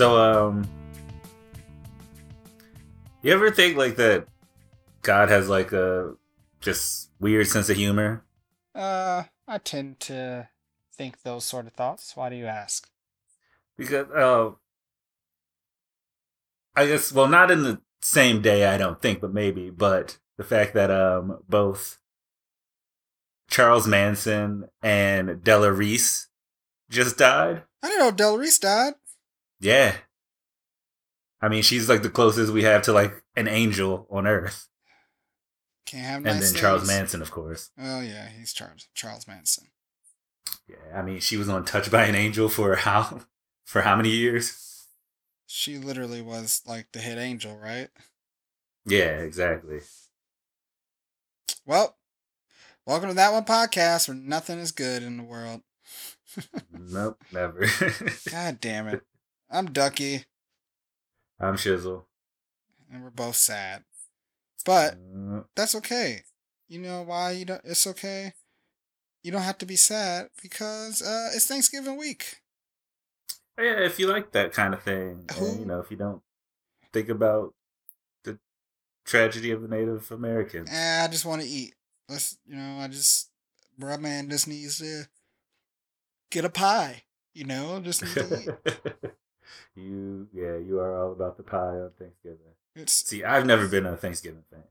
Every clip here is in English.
So, um, you ever think like that God has like a just weird sense of humor? Uh, I tend to think those sort of thoughts. Why do you ask? Because, uh, I guess, well, not in the same day, I don't think, but maybe, but the fact that, um, both Charles Manson and Della Reese just died. I didn't know Del Reese died. Yeah. I mean, she's like the closest we have to like an angel on Earth. Can't have And nice then Charles. Manson, of course. Oh yeah, he's Charles Charles Manson. Yeah, I mean, she was on Touched by an Angel for how for how many years? She literally was like the hit angel, right? Yeah, exactly. Well, welcome to that one podcast where nothing is good in the world. nope, never. God damn it. I'm Ducky, I'm Shizzle. and we're both sad. But Uh, that's okay. You know why you don't it's okay? You don't have to be sad because uh it's Thanksgiving week. yeah, if you like that kind of thing, and, you know, if you don't think about the tragedy of the Native Americans. Eh, I just want to eat. Let's you know, I just bruh man just needs to get a pie. You know, just need to eat. you, yeah, you are all about the pie on Thanksgiving. It's See, I've never been a Thanksgiving fan.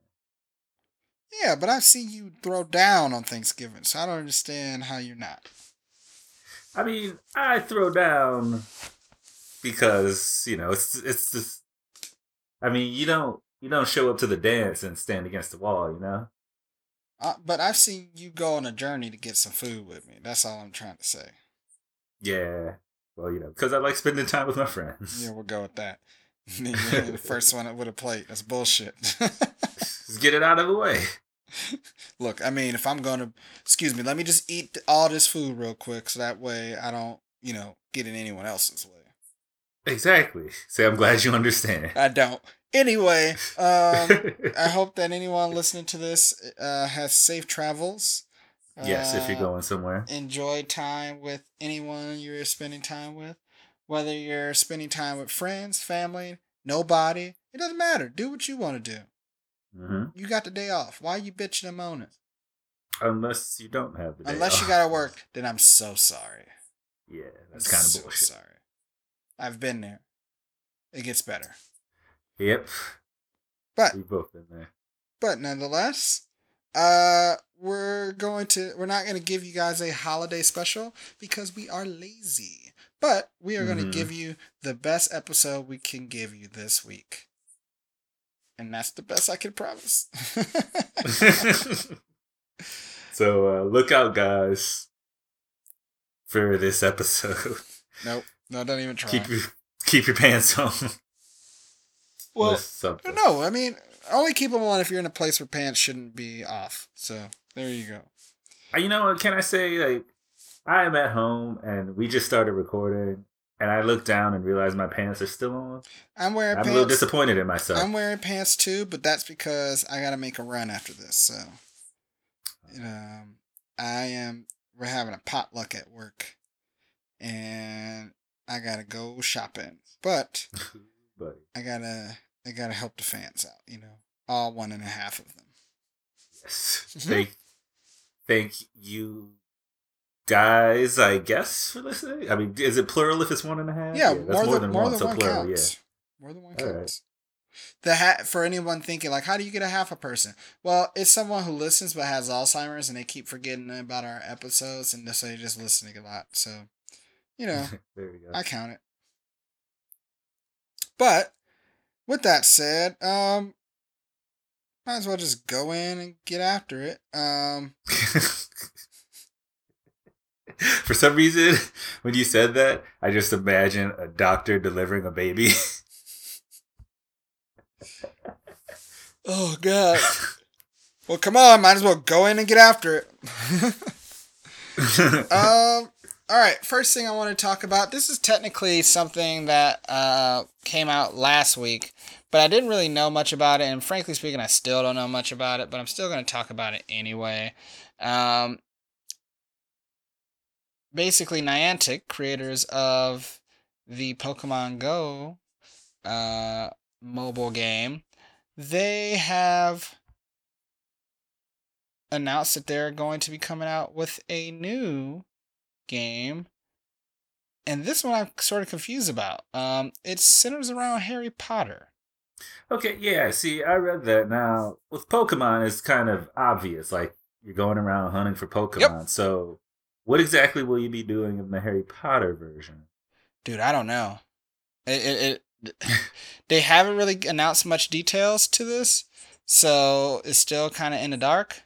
yeah, but I've seen you throw down on Thanksgiving, so I don't understand how you're not. I mean, I throw down because you know it's it's just. I mean, you don't you don't show up to the dance and stand against the wall, you know. Uh, but I've seen you go on a journey to get some food with me. That's all I'm trying to say. Yeah, well, you know, because I like spending time with my friends. Yeah, we'll go with that. The first one with a plate. That's bullshit. Just get it out of the way. Look, I mean, if I'm gonna, excuse me, let me just eat all this food real quick, so that way I don't, you know, get in anyone else's way. Exactly. See, I'm glad you understand. I don't. Anyway, um, I hope that anyone listening to this uh, has safe travels. Yes, if you're Uh, going somewhere. enjoy time with anyone you're spending time with, whether you're spending time with friends, family, nobody. It doesn't matter. Do what you want to do. hmm You got the day off. Why are you bitching and moaning? Unless you don't have the day Unless you gotta work, then I'm so sorry. Yeah, that's kind of so bullshit. Sorry. I've been there. It gets better, Yep, but we've both been there. but nonetheless, uh, we're going to we're not going to give you guys a holiday special because we are lazy. But we are going Mhm. to give you the best episode we can give you this week. And that's the best I can promise. so uh, look out, guys, for this episode. nope. No, don't even try. keep your keep your pants on. well, no, I mean, only keep them on if you're in a place where pants shouldn't be off. So there you go. Uh, You know what? Can I say like I am at home and we just started recording, and I look down and realize my pants are still on. I'm wearing pants. I'm a little disappointed in myself. I'm wearing pants too, but that's because I got to make a run after this. So, um, I am. We're having a potluck at work, and I gotta go shopping. But Buddy, I gotta, I gotta help the fans out. You know, all one and a half of them. yes. Mhm. thank, thank you, guys. I guess for listening. I mean, is it plural if it's one and a half? Yeah, that's more, than, more one. than so one plural, counts. More than one All right. counts. The hat for anyone thinking like, how do you get a half a person? Well, it's someone who listens but has Alzheimer's and they keep forgetting about our episodes and so they're just listening a lot. So, you know, there we go. I count it. But with that said, um, might as well just go in and get after it. Um, For some reason, when you said that, I just imagine a doctor delivering a baby. oh god. Well, come on, might as well go in and get after it. um all right first thing i want to talk about this is technically something that uh, came out last week but i didn't really know much about it and frankly speaking i still don't know much about it but i'm still going to talk about it anyway. Um, basically niantic creators of the Pokemon Go uh, mobile game, they have announced that they're going to be coming out with a new game. And this one I'm sort of confused about. Um, it centers around Harry Potter. Okay, yeah, see, I read that. Now, with Pokemon, it's kind of obvious. Like, you're going around hunting for Pokemon. Yep. So, what exactly will you be doing in the Harry Potter version? Dude, I don't know. It, it, it they haven't really announced much details to this, so it's still kind of in the dark.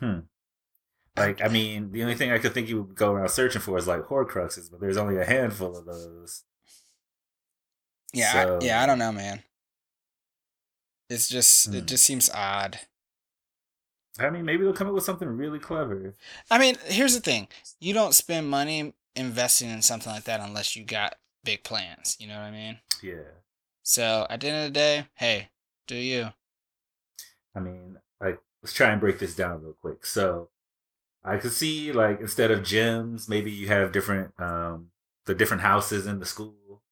Hmm. Like, I mean, the only thing I could think you would go around searching for is like Horcruxes, but there's only a handful of those. Yeah, so, I, yeah, I don't know, man. It's just, hmm. it just seems odd. I mean, maybe they'll come up with something really clever. I mean, here's the thing: you don't spend money investing in something like that unless you got big plans. You know what I mean? Yeah. So at the end of the day, hey, do you? I mean, like, let's try and break this down real quick. So, I could see like instead of gyms, maybe you have different um the different houses in the school,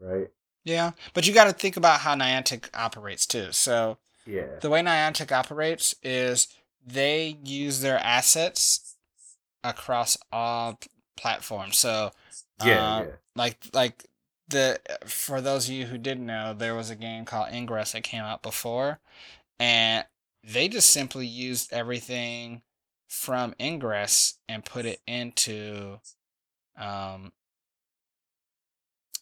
right? Yeah, but you got to think about how Niantic operates too. So yeah, the way Niantic operates is they use their assets across all platforms. So yeah, uh, yeah. like like the for those of you who didn't know, there was a game called Ingress that came out before, and they just simply used everything from Ingress and put it into um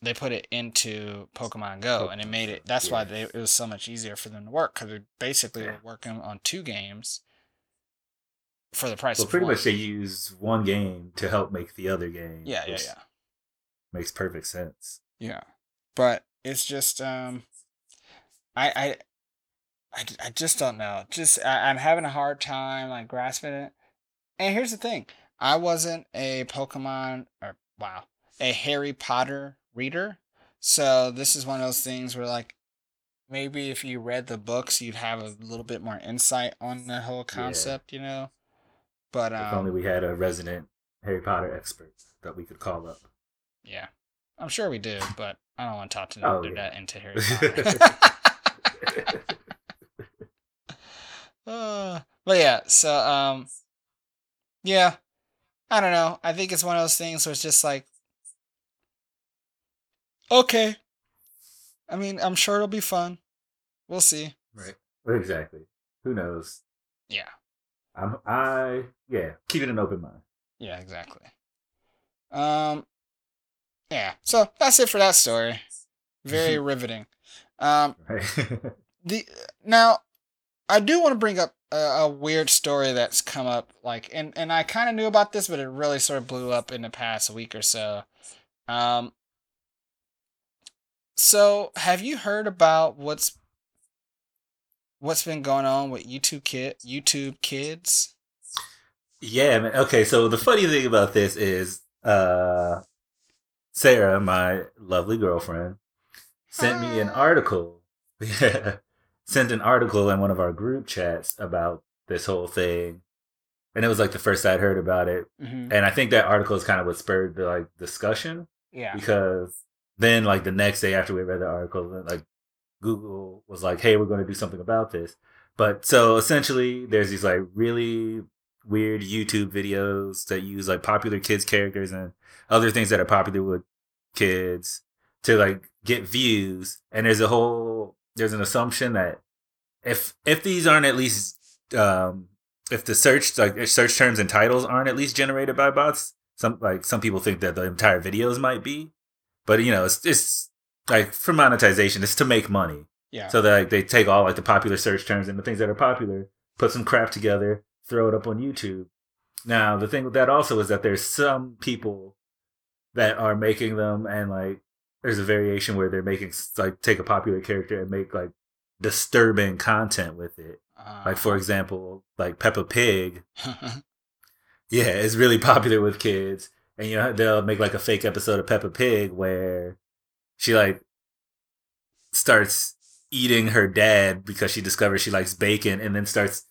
they put it into Pokemon Go and it made it that's yeah. why they, it was so much easier for them to work because they basically yeah. were working on two games for the price well, pretty one. much they use one game to help make the other game yeah yeah yeah makes perfect sense yeah but it's just um I I I, I just don't know. Just I, I'm having a hard time like grasping it. And here's the thing: I wasn't a Pokemon or wow, a Harry Potter reader. So this is one of those things where like maybe if you read the books, you'd have a little bit more insight on the whole concept, yeah. you know. But um, if only we had a resident Harry Potter expert that we could call up. Yeah, I'm sure we do, but I don't want to talk to them oh, yeah. that into Harry Potter. Uh, but yeah, so um, yeah, I don't know. I think it's one of those things where it's just like, okay. I mean, I'm sure it'll be fun. We'll see. Right. Exactly. Who knows? Yeah. I'm. I yeah. Keeping an open mind. Yeah. Exactly. Um. Yeah. So that's it for that story. Very riveting. Um. Right. the now I do want to bring up a, a, weird story that's come up, like, and and I kind of knew about this, but it really sort of blew up in the past week or so. Um, so have you heard about what's what's been going on with YouTube kid YouTube kids? Yeah, man. Okay, so the funny thing about this is, uh, Sarah, my lovely girlfriend, sent me an article. Yeah sent an article in one of our group chats about this whole thing. And it was like the first I'd heard about it. Mm-hmm. And I think that article is kind of what spurred the like discussion. Yeah. Because then like the next day after we read the article, like Google was like, hey, we're going to do something about this. But so essentially there's these like really weird YouTube videos that use like popular kids characters and other things that are popular with kids to like get views. And there's a whole there's an assumption that if if these aren't at least um, if the search like search terms and titles aren't at least generated by bots, some like some people think that the entire videos might be, but you know it's it's like for monetization, it's to make money. Yeah. So that like, they take all like the popular search terms and the things that are popular, put some crap together, throw it up on YouTube. Now the thing with that also is that there's some people that are making them and like there's a variation where they're making like take a popular character and make like disturbing content with it. Uh, like for example, like Peppa Pig. yeah, it's really popular with kids, and you know they'll make like a fake episode of Peppa Pig where she like starts eating her dad because she discovers she likes bacon, and then starts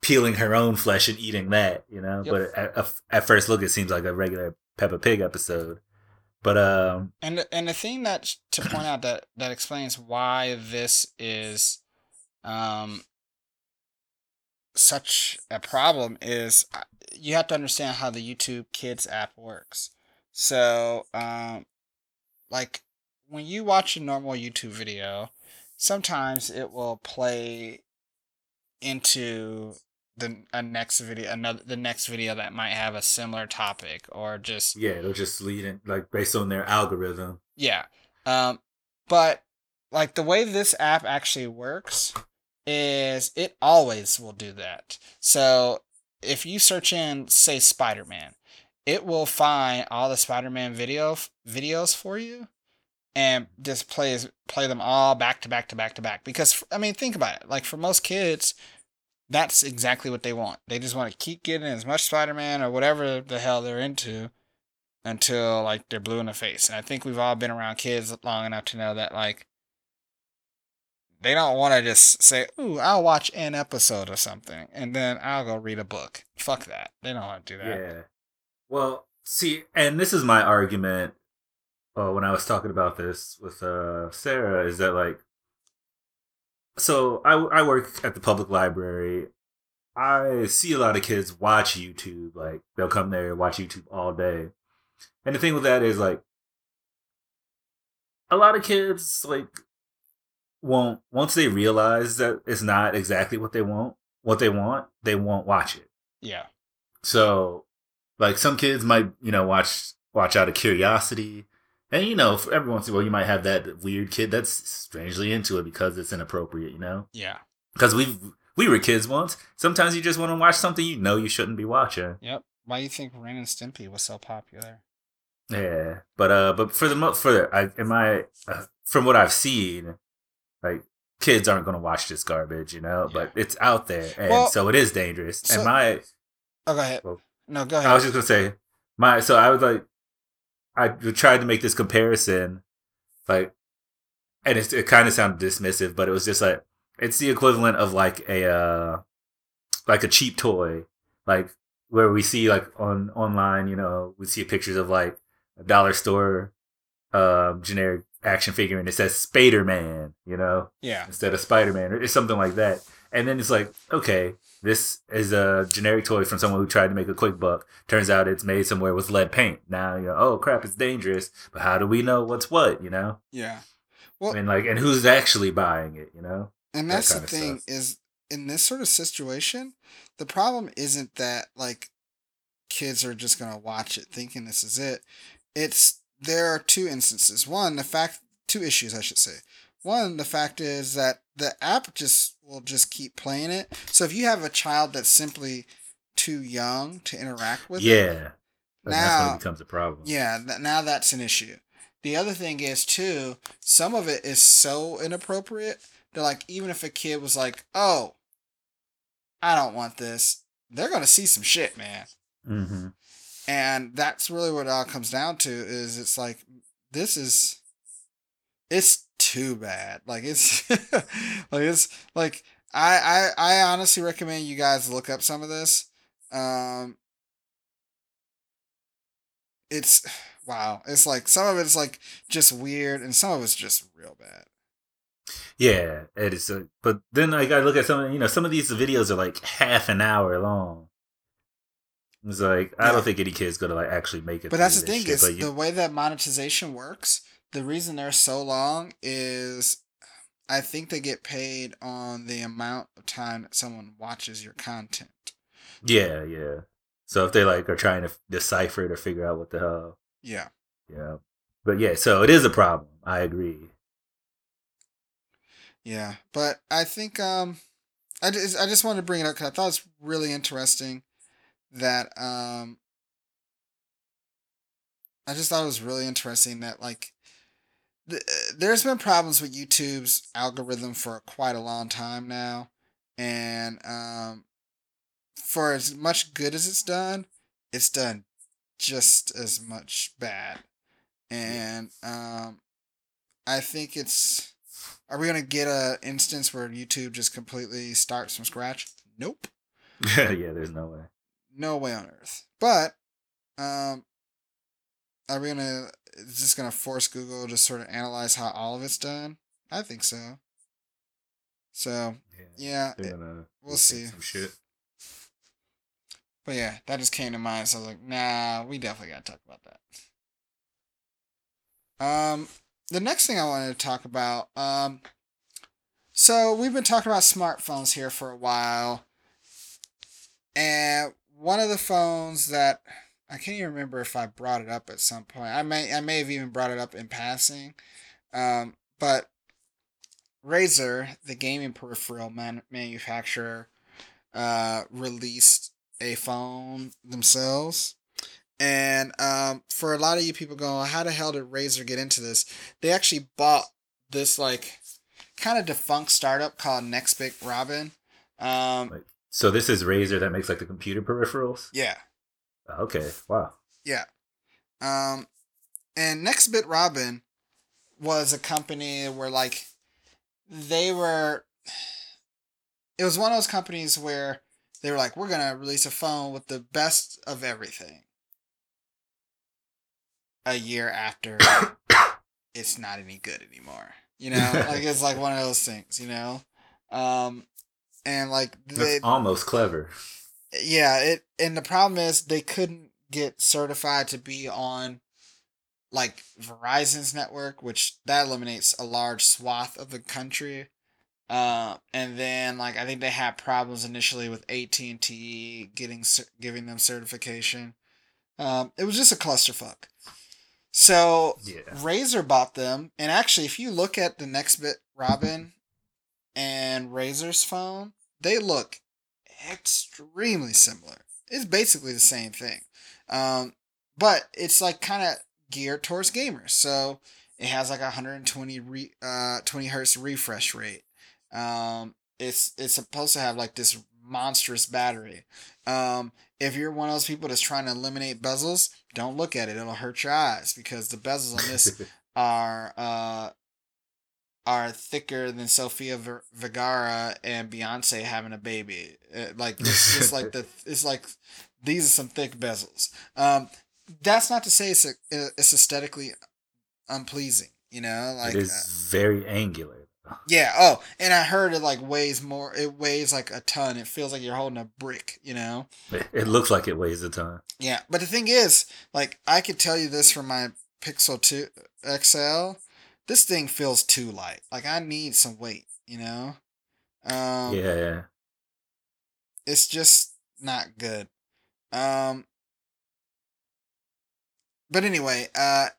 peeling her own flesh and eating that. You know, yep. but at, at first look, it seems like a regular Peppa Pig episode. But um, And and the thing that to point out that that explains why this is um such a problem is uh, you have to understand how the YouTube Kids app works. So, um like when you watch a normal YouTube video, sometimes it will play into the a next video another the next video that might have a similar topic or just yeah, it'll just lead in like based on their algorithm. yeah. Um, but like the way this app actually works is it always will do that. So if you search in, say, Spider Man, it will find all the Spider Man video videos for you and just plays play them all back to back to back to back. Because I mean, think about it. Like for most kids, that's exactly what they want. They just want to keep getting as much Spider Man or whatever the hell they're into until like they're blue in the face. And I think we've all been around kids long enough to know that like they don't want to just say, "Ooh, I'll watch an episode or something, and then I'll go read a book." Fuck that. They don't want to do that. Yeah. Well, see, and this is my argument uh, when I was talking about this with uh, Sarah is that like, so I I work at the public library. I see a lot of kids watch YouTube. Like they'll come there and watch YouTube all day, and the thing with that is like, a lot of kids like won't once they realize that it's not exactly what they want, what they want, they won't watch it. Yeah. So, like some kids might, you know, watch watch out of curiosity, and you know, for every once in a while, you might have that weird kid that's strangely into it because it's inappropriate, you know. Yeah. Because we we were kids once. Sometimes you just want to watch something you know you shouldn't be watching. Yep. Why do you think Ren and Stimpy was so popular? Yeah, but uh, but for the mo- for the, I in my uh, from what I've seen, like kids aren't gonna watch this garbage, you know. But it's out there, and Well, so it is dangerous. so- and my Oh, go ahead. Well, no, go ahead. I was just gonna say my so I was like I tried to make this comparison like and it's, it kind of sounded dismissive but it was just like it's the equivalent of like a uh like a cheap toy like where we see like on online you know we see pictures of like a dollar store um generic action figure and it says Spider Man you know yeah. instead of Spider Man or something like that. And then it's like, okay, this is a generic toy from someone who tried to make a quick buck. Turns out it's made somewhere with lead paint. Now you know, oh crap, it's dangerous. But how do we know what's what? You know, Yeah. Well, and like, and who's actually buying it? You know, And that that's the thing stuff. is in this sort of situation, the problem isn't that like kids are just gonna watch it thinking this is it. It's there are two instances. One, the fact two issues I should say. One, the fact is that the app just will just keep playing it. So if you have a child that's simply too young to interact with yeah. Now- it becomes a problem. yeah, th- now that's an issue. The other thing is too, some of it is so inappropriate that like even if a kid was like, "Oh, I don't want this," they're gonna see some shit, man. hmm And that's really what it all comes down to. Is it's like this is, it's too bad. Like it's, like it's like I I I honestly recommend you guys look up some of this. Um, it's wow. It's like some of it's like just weird, and some of it's just real bad. Yeah, it is. A, but then like I look at some, you know, some of these videos are like half an hour long. It's like I Yeah. don't think any kid's gonna like actually make it. But that's the thing shit, is the way that monetization works. The reason they're so long is, I think they get paid on the amount of time that someone watches your content. Yeah, yeah. So if they like are trying to decipher it or figure out what the hell, Yeah. yeah. But yeah, so it is a problem. I agree. Yeah, but I think um, I just I just wanted to bring it up because I thought it's really interesting that um, I just thought it was really interesting that like there's been problems with YouTube's algorithm for quite a long time now, and um, for as much good as it's done, it's done just as much bad, and um, I think it's. Are we gonna get a instance where YouTube just completely starts from scratch? Nope, yeah, there's no way. no way on earth. But um, are we gonna? Is this gonna force Google to sort of analyze how all of it's done? I think so. So yeah, they're it- gonna we'll see. shit. But yeah, that just came to mind. So I was like, nah, we definitely gotta talk about that. Um, the next thing I wanted to talk about, um, so we've been talking about smartphones here for a while, and one of the phones that I can't even remember if I brought it up at some point. I may, I may have even brought it up in passing, um, but Razer, the gaming peripheral man- manufacturer, uh, released a phone themselves. And um, for a lot of you people going, how the hell did Razer get into this? They actually bought this like kind of defunct startup called Nextbit Robin. Um, So this is Razer that makes like the computer peripherals. yeah, Okay, wow. yeah. Um, and Nextbit Robin was a company where like they were. It was one of those companies where they were like, we're gonna release a phone with the best of everything. A year after, it's not any good anymore. You know, like it's like one of those things. You know, um, and like they, That's almost clever. Yeah, it and the problem is they couldn't get certified to be on like Verizon's network, which that eliminates a large swath of the country. Uh, and then like I think they had problems initially with AT and T getting giving them certification. Um, it was just a clusterfuck. So Yeah. Razer bought them, and actually, if you look at the Nextbit, Robin and Razer's phone, they look extremely similar. It's basically the same thing, um, but it's like kind of geared towards gamers. So it has like a 120 re, uh 20 hertz refresh rate. Um, it's it's supposed to have like this monstrous battery. Um, if you're one of those people that's trying to eliminate bezels, don't look at it. It'll hurt your eyes because the bezels on this are uh are thicker than Sofia Ver- Vergara and Beyonce having a baby. Uh, like it's just like the it's like these are some thick bezels. Um, that's not to say it's a, it's aesthetically unpleasing. You know, like it is uh, very angular. yeah. Oh, and I heard it like weighs more. It weighs like a ton. It feels like you're holding a brick. You know. It, it looks like it weighs a ton. Yeah, but the thing is, like, I could tell you this from my Pixel 2 XL. This thing feels too light. Like, I need some weight, you know? Um, yeah, yeah. It's just not good. Um, but anyway, uh,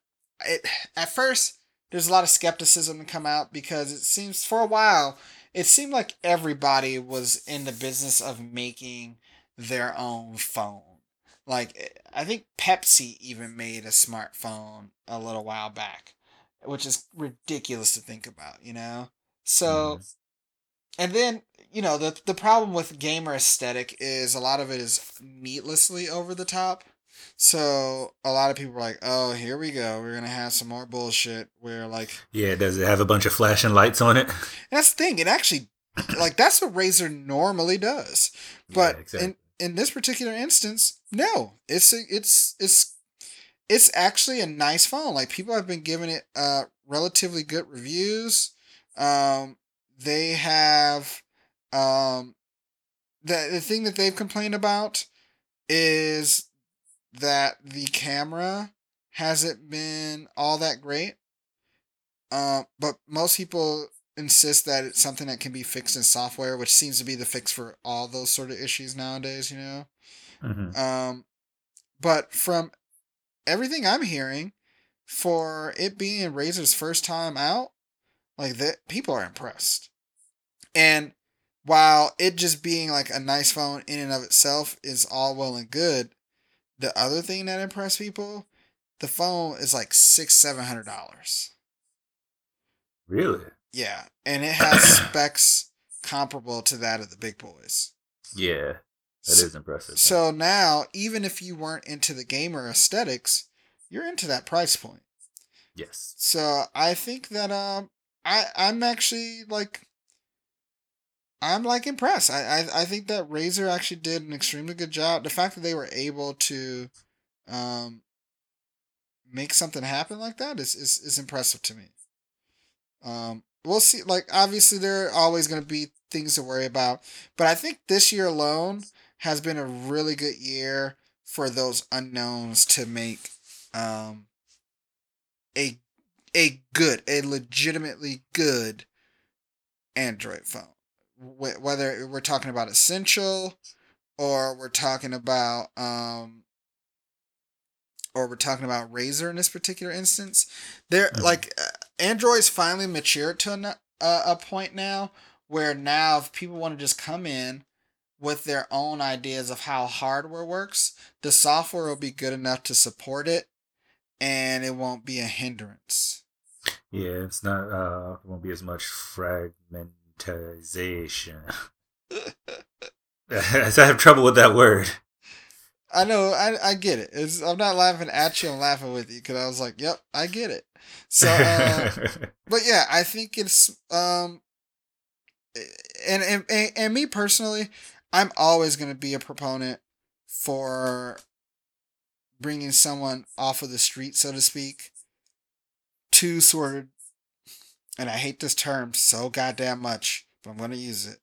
it at first there's a lot of skepticism to come out because it seems for a while it seemed like everybody was in the business of making their own phone. Like I think Pepsi even made a smartphone a little while back, which is ridiculous to think about, you know. So Mhm. and then you know the the problem with gamer aesthetic is a lot of it is needlessly over the top. So a lot of people are like, "Oh, here we go. We're gonna have some more bullshit." Where like yeah. Does it have a bunch of flashing lights on it? that's the thing. It actually like that's what Razer normally does. But yeah, exactly. in in this particular instance, no. It's a, it's it's it's actually a nice phone. Like people have been giving it uh relatively good reviews. Um they have um the the thing that they've complained about is that the camera hasn't been all that great. Uh, but most people insist that it's something that can be fixed in software, which seems to be the fix for all those sort of issues nowadays, you know? Mhm. Um, but from everything I'm hearing, for it being Razer's first time out, like that, people are impressed. And while it just being like a nice phone in and of itself is all well and good, the other thing that impressed people, the phone is like six, seven hundred dollars. Really? Yeah, and it has specs comparable to that of the big boys. Yeah, that So- is impressive. So now, even if you weren't into the gamer aesthetics, you're into that price point. yes. So I think that um, I I'm actually like, I'm like impressed. I I, I think that Razer actually did an extremely good job. The fact that they were able to, um, make something happen like that is is, is impressive to me. Um, we'll see. Like obviously, there are always going to be things to worry about, but I think this year alone has been a really good year for those unknowns to make um a a good, a legitimately good Android phone. Whether we're talking about essential or we're talking about um or we're talking about Razer in this particular instance, they're Mhm. like uh, Android's finally matured to an, uh, a point now where now if people want to just come in with their own ideas of how hardware works, the software will be good enough to support it and it won't be a hindrance. Yeah, it's not. Uh, it won't be as much fragmentization. I have trouble with that word. I know, I, I get it. It's, I'm not laughing at you, I'm laughing with you because I was like, yep, I get it. So, uh, but yeah, I think it's um, and and and, and me personally, I'm always gonna be a proponent for bringing someone off of the street, so to speak, to sort of, and I hate this term so goddamn much, but I'm gonna use it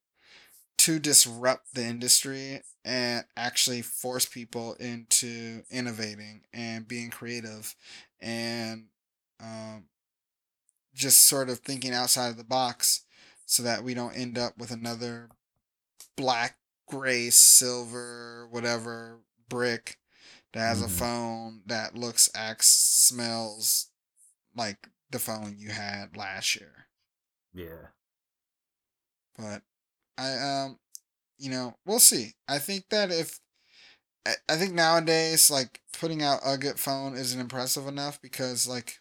to disrupt the industry and actually force people into innovating and being creative and um, just sort of thinking outside of the box so that we don't end up with another black, gray, silver, whatever brick that has a Mhm. phone that looks, acts, smells like the phone you had last year. yeah. But I um you know, we'll see. I think that if I, I think nowadays like putting out a good phone isn't impressive enough because like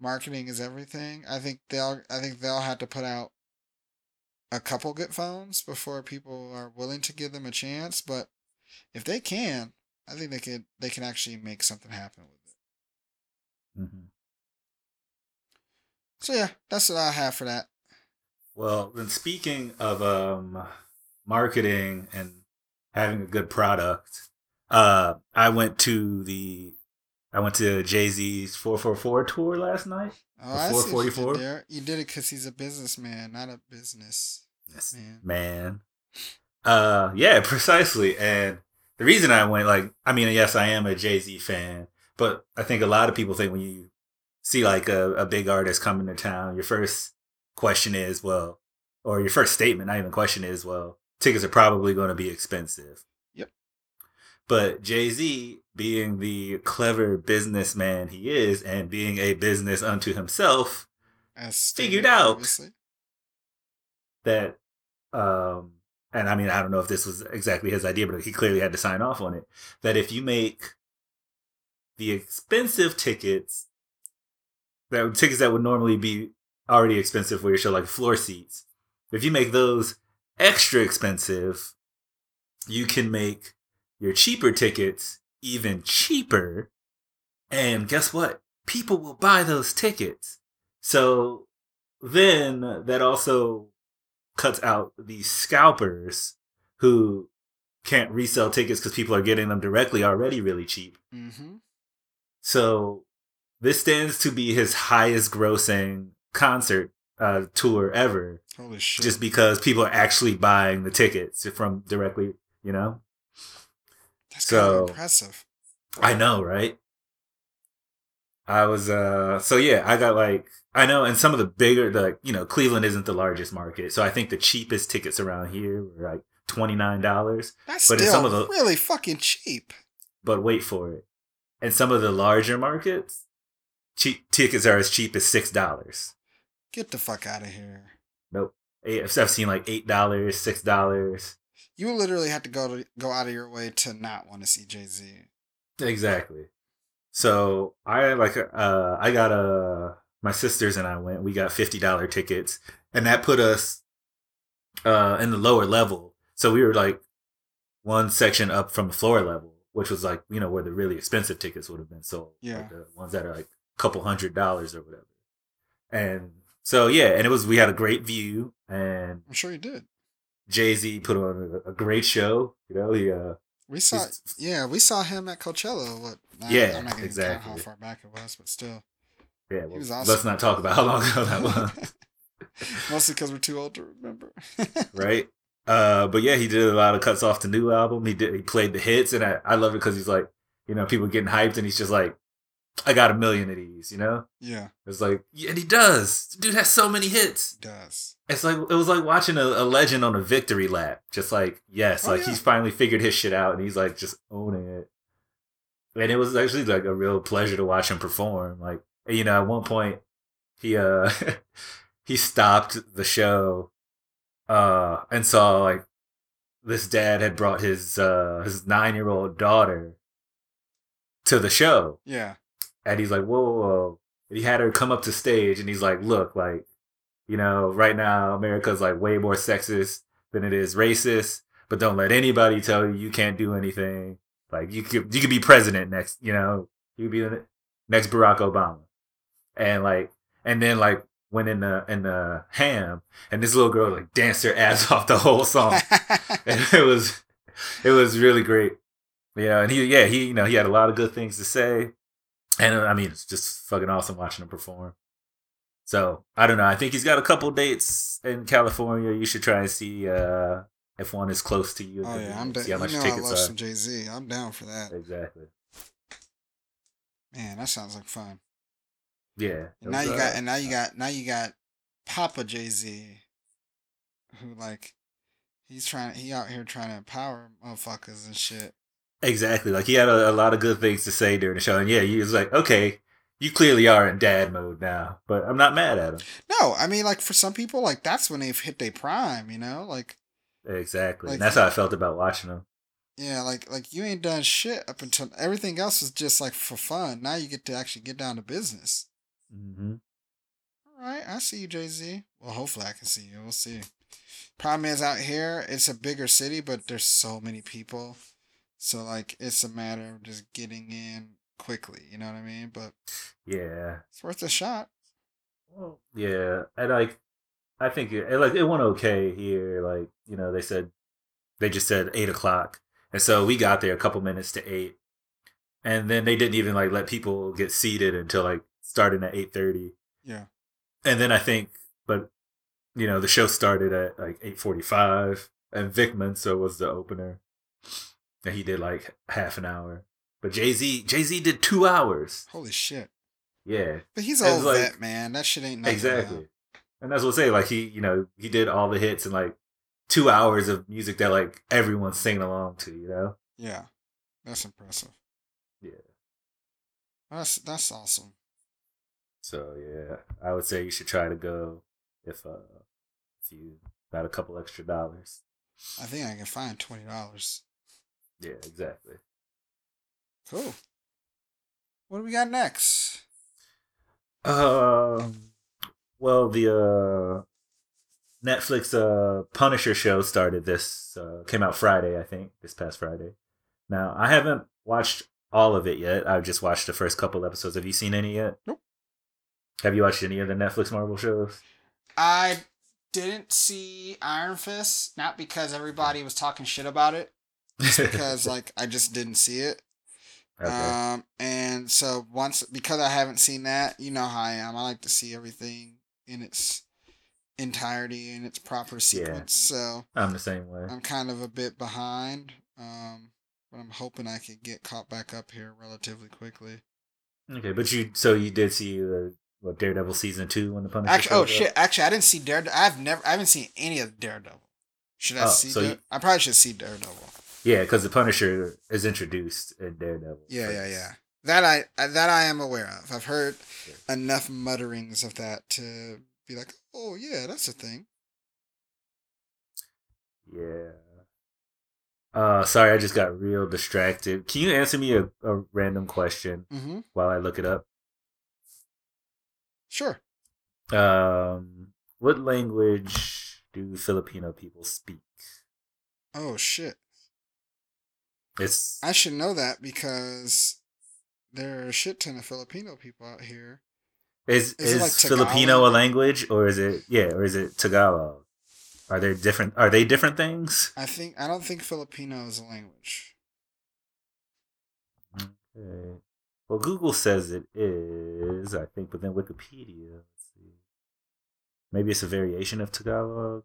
marketing is everything. I think they'll I think they'll have to put out a couple good phones before people are willing to give them a chance, but if they can, I think they could they can actually make something happen with it. Mm-hmm. So yeah, that's what I have for that. Well, then speaking of um, marketing and having a good product, uh, I went to the I went to Jay Z's four four four tour last night. Oh, I see what you did 444? there. You did it because he's a businessman, not a business Yes, man. man. Uh, yeah, precisely. And the reason I went, like, I mean, yes, I am a Jay Z fan, but I think a lot of people think when you see like a, a big artist coming to town, your first question is, well, or your first statement, not even question is, well, tickets are probably going to be expensive. Yep. But Jay Z, being the clever businessman he is, and being a business unto himself, As Figured out. previously. that um and I mean I don't know if this was exactly his idea, but he clearly had to sign off on it. That if you make the expensive tickets that tickets that would normally be already expensive for your show, like floor seats, if you make those extra expensive, you can make your cheaper tickets even cheaper. And guess what? People will buy those tickets. So then that also cuts out these scalpers who can't resell tickets because people are getting them directly already really cheap. Mm-hmm. So this stands to be his highest grossing concert uh, tour ever, Holy shit. just because people are actually buying the tickets from directly, you know? That's kind so- of impressive. I know, right? I was uh so yeah, I got like I know and some of the bigger the you know, Cleveland isn't the largest market. So I think the cheapest tickets around here were like twenty nine dollars. That's but in still some of the- really fucking cheap. But wait for it. And some of the larger markets, cheap tickets are as cheap as six dollars. Get the fuck out of here. Nope. I've seen like eight dollars, six dollars. You literally have to go to go out of your way to not want to see Jay Z. Exactly. So I like uh I got a my sisters and I went. We got fifty dollar tickets, and that put us uh in the lower level. So we were like one section up from the floor level, which was like you know where the really expensive tickets would have been sold. Yeah. like the ones that are like a couple hundred dollars or whatever. And so yeah, and it was we had a great view, and I'm sure you did. Jay Z put on a, a great show. You know, he uh We saw, yeah, we saw him at Coachella. What? I- Yeah, I'm not gonna exactly. count how far back it was, but still, Yeah, well, was let's not talk about how long ago that was, mostly because we're too old to remember. right? Uh, but yeah, he did a lot of cuts off the new album. He did. He played the hits, and I, I love it because he's like, you know, people getting hyped, and he's just like, I got a million of these, you know. yeah, It's like, yeah, and he does. Dude has so many hits. it does. It's like it was like watching a, a legend on a victory lap. Just like yes, Oh, like yeah. he's finally figured his shit out, and he's like just owning it. And it was actually like a real pleasure to watch him perform. Like you know, at one point he uh he stopped the show uh and saw like this dad had brought his uh his nine year old daughter to the show Yeah, and he's like, whoa, whoa, whoa. And he had her come up to stage and he's like, look, like, you know, right now America's like way more sexist than it is racist, but don't let anybody tell you you can't do anything. Like you could you could be president next, you know, you could be the next Barack Obama. And like and then like went in the in the ham and this little girl like danced her ass off the whole song. and it was it was really great. You know, and he yeah, he you know, he had a lot of good things to say. And I mean, it's just fucking awesome watching him perform. So I don't know. I think he's got a couple dates in California. You should try and see uh, if one is close to you. oh yeah, I'm down. You much know I tickets love are. some Jay Z. I'm down for that. Exactly. Man, that sounds like fun. Yeah. And now was, you got, uh, and now you got, now you got Papa Jay Z, who like, he's trying, he out here trying to empower motherfuckers and shit. Exactly. Like he had a, a lot of good things to say during the show, and yeah, he was like, "Okay, you clearly are in dad mode now," but I'm not mad at him. No, I mean, like for some people, like that's when they've hit their prime. You know, like Exactly. Like- and that's how I felt about watching them. yeah, like like you ain't done shit up until everything else is just like for fun. Now you get to actually get down to business. Mm-hmm. All right, I see you, Jay Z. Well, hopefully I can see you. We'll see. Problem is out here, it's a bigger city, but there's so many people. So like it's a matter of just getting in quickly, you know what I mean? But Yeah. it's worth a shot. Well, yeah, and like, I think it, it, like it went okay here. Like, you know, they said they just said eight o'clock, and so we got there a couple minutes to eight, and then they didn't even like let people get seated until like starting at eight thirty, Yeah. and then I think, but you know, the show started at like eight forty five, and Vic Mensa was the opener, and he did like half an hour, but Jay Z Jay Z did two hours. Holy shit. Yeah, But he's old like- vet, man. That shit ain't nothing. now. Exactly. And that's what I say. Like he, you know, he did all the hits and like two hours of music that like everyone's singing along to. You know. Yeah. That's impressive. Yeah. That's that's awesome. So yeah, I would say you should try to go if uh if you got a couple extra dollars. I think I can find twenty dollars. Yeah, exactly. Cool. What do we got next? Um. Well, the uh Netflix uh Punisher show started this uh came out Friday, I think, this past Friday. Now, I haven't watched all of it yet. I've just watched the first couple episodes. Have you seen any yet? Nope. Have you watched any of the Netflix Marvel shows? I didn't see Iron Fist, not because everybody was talking shit about it, just because like I just didn't see it. Okay. Um, and so once because I haven't seen that, you know how I am. I like to see everything in its entirety in its proper sequence. So I'm the same way. I'm kind of a bit behind. Um, but I'm hoping I could get caught back up here relatively quickly. Okay, but you so you did see the what Daredevil season two when the Punisher. Actually, oh showed up? shit! Actually, I didn't see Daredevil. I've never, I haven't seen any of Daredevil. Should I Oh, see? so you- I probably should see Daredevil. Yeah, because the Punisher is introduced in Daredevil. Yeah, yeah, yeah. That I uh, that I am aware of. I've heard Yeah. enough mutterings of that to be like, oh yeah, that's a thing. Yeah. Uh, sorry, I just got real distracted. Can you answer me a, a random question Mm-hmm. while I look it up? Sure. Um, what language do Filipino people speak? Oh shit! It's I should know that because there are a shit ton of Filipino people out here. is is is like Filipino a language or is it yeah or is it Tagalog? Are there different? Are they different things? I think I don't think Filipino is a language. Okay. Well, Google says it is, I think, but then Wikipedia. Let's see. Maybe it's a variation of Tagalog.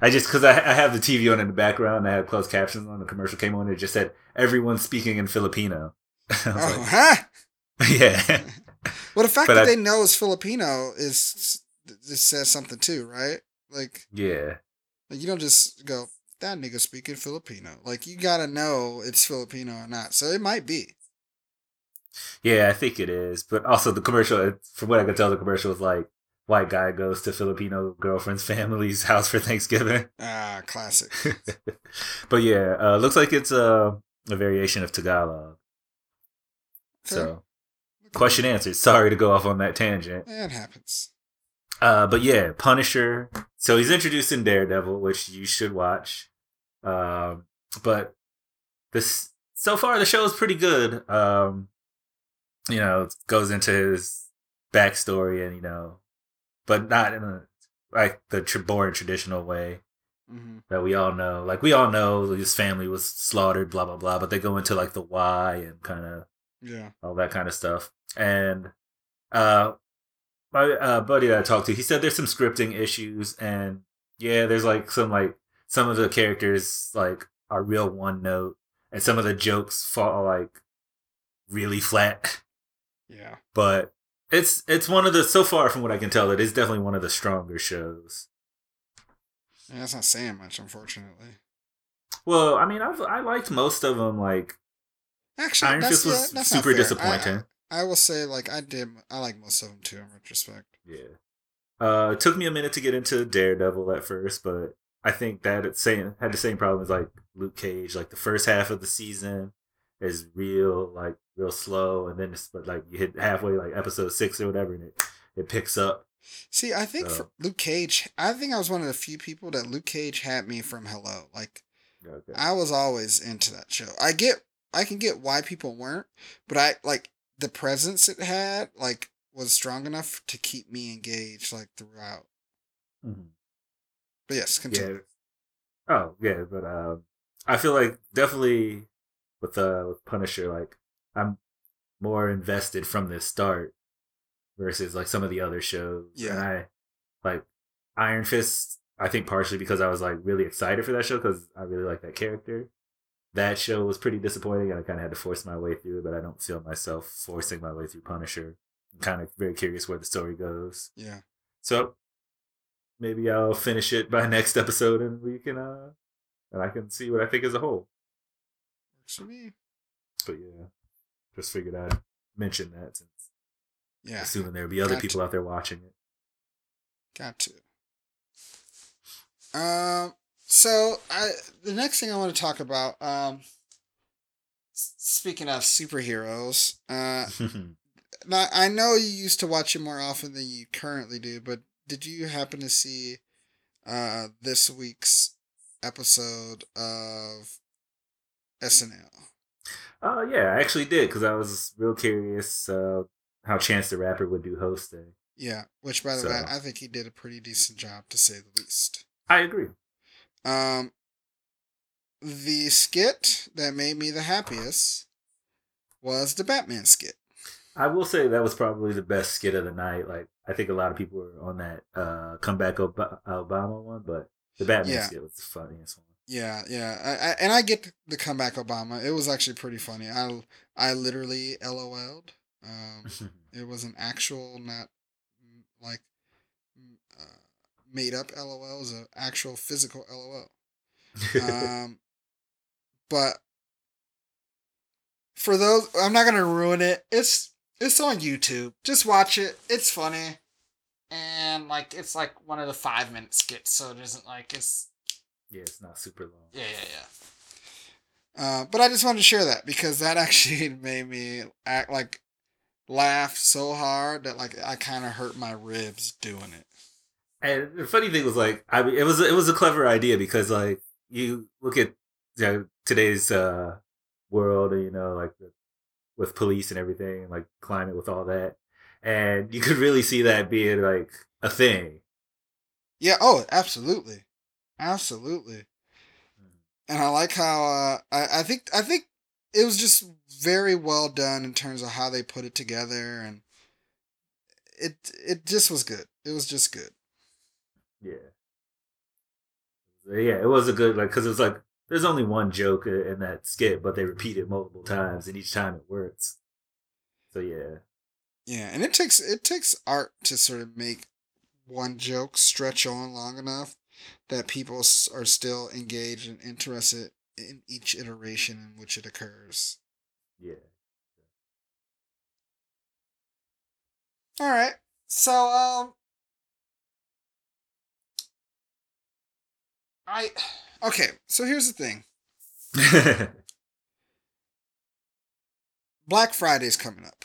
I just because I, I have the TV on in the background, I had closed captions on. The commercial came on, it just said everyone speaking in Filipino. I was Oh, like, huh? yeah, Well, the fact But that I- they know it's Filipino is this says something too, right? Like, yeah, like you don't just go that nigga speaking Filipino. Like you gotta know it's Filipino or not. So it might be. yeah. I think it is, but also the commercial. Uh, from what I could tell, the commercial was like white guy goes to Filipino girlfriend's family's house for Thanksgiving. Ah, classic. but yeah, uh, looks like it's a, a variation of Tagalog. So, question answered. Sorry to go off on that tangent. It happens. Uh, but yeah, Punisher. So he's introduced in Daredevil, which you should watch. Um, but this so far the show is pretty good. Um, you know, it goes into his backstory and you know, but not in a like the tr- boring traditional way hmm that we all know. Like we all know his family was slaughtered, blah blah blah. But they go into like the why and kind of Yeah. all that kind of stuff. And uh, my uh, buddy that I talked to, he said there's some scripting issues, and yeah, there's like some like some of the characters like are real one note, and some of the jokes fall like really flat. Yeah. But it's it's one of the so far from what I can tell, it is definitely one of the stronger shows. Yeah, that's not saying much, unfortunately. Well, I mean, I've I liked most of them. Like Actually, Iron Fist was yeah, super disappointing. I, I will say, like, I did. I like most of them too, in retrospect. Yeah. Uh, it took me a minute to get into Daredevil at first, but I think that it's same had the same problem as like Luke Cage. Like the first half of the season is real, like real slow, and then it's but like you hit halfway, like episode six or whatever, and it it picks up. See, I think So- for Luke Cage, I think I was one of the few people that Luke Cage had me from Hello. Like, Okay. I was always into that show. I get, I can get why people weren't, but I like the presence it had. Like, was strong enough to keep me engaged like throughout. Mhm. But yes, continue. Yeah. Oh yeah, but um, I feel like definitely with uh with Punisher, like I'm more invested from the start versus like some of the other shows. Yeah. And I like Iron Fist. I think partially because I was like really excited for that show because I really like that character. That show was pretty disappointing, and I kind of had to force my way through it. But I don't feel myself forcing my way through Punisher. I'm kind of very curious where the story goes. Yeah. So maybe I'll finish it by next episode and we can uh and I can see what I think as a whole. Me. But yeah. Just figured I'd mention that since Yeah. assuming there would be other Gotcha. people out there watching it. Got to. Um. So I the next thing I want to talk about. Um. Speaking of superheroes, uh, now I know you used to watch it more often than you currently do, but did you happen to see, uh, this week's episode of SNL? Oh yeah, I actually did because I was real curious uh how Chance the Rapper would do hosting. Yeah, which by the way, I think he did a pretty decent job to say the least. I agree. Um, the skit that made me the happiest was the Batman skit. I will say that was probably the best skit of the night. Like I think a lot of people were on that uh comeback Ob- Obama one, but the Batman Yeah. skit was the funniest one. Yeah, yeah, I, I, and I get the comeback Obama. It was actually pretty funny. I I literally LOL'd. Um, it was an actual, not like uh, made up LOL. It was an actual physical LOL. um, but for those, I'm not gonna ruin it. It's it's on YouTube. Just watch it. It's funny, and like it's like one of the five minute skits, so it isn't like it's yeah, it's not super long. yeah yeah yeah. Uh, but I just wanted to share that because that actually made me act like laugh so hard that like I kind of hurt my ribs doing it. And the funny thing was like, I mean, it was it was a clever idea because like you look at you know, today's uh, world, you know, like the, with police and everything, like climate with all that, and you could really see that being like a thing. Yeah. Oh, absolutely, absolutely. And I like how uh, I I think I think it was just very well done in terms of how they put it together and it it just was good. It was just good. Yeah. Yeah, it was a good like because it was like there's only one joke in that skit, but they repeat it multiple times, and each time it works. So yeah. Yeah, and it takes it takes art to sort of make one joke stretch on long enough that people are still engaged and interested in each iteration in which it occurs. Yeah. All right. So um I okay, so here's the thing. Black Friday's coming up.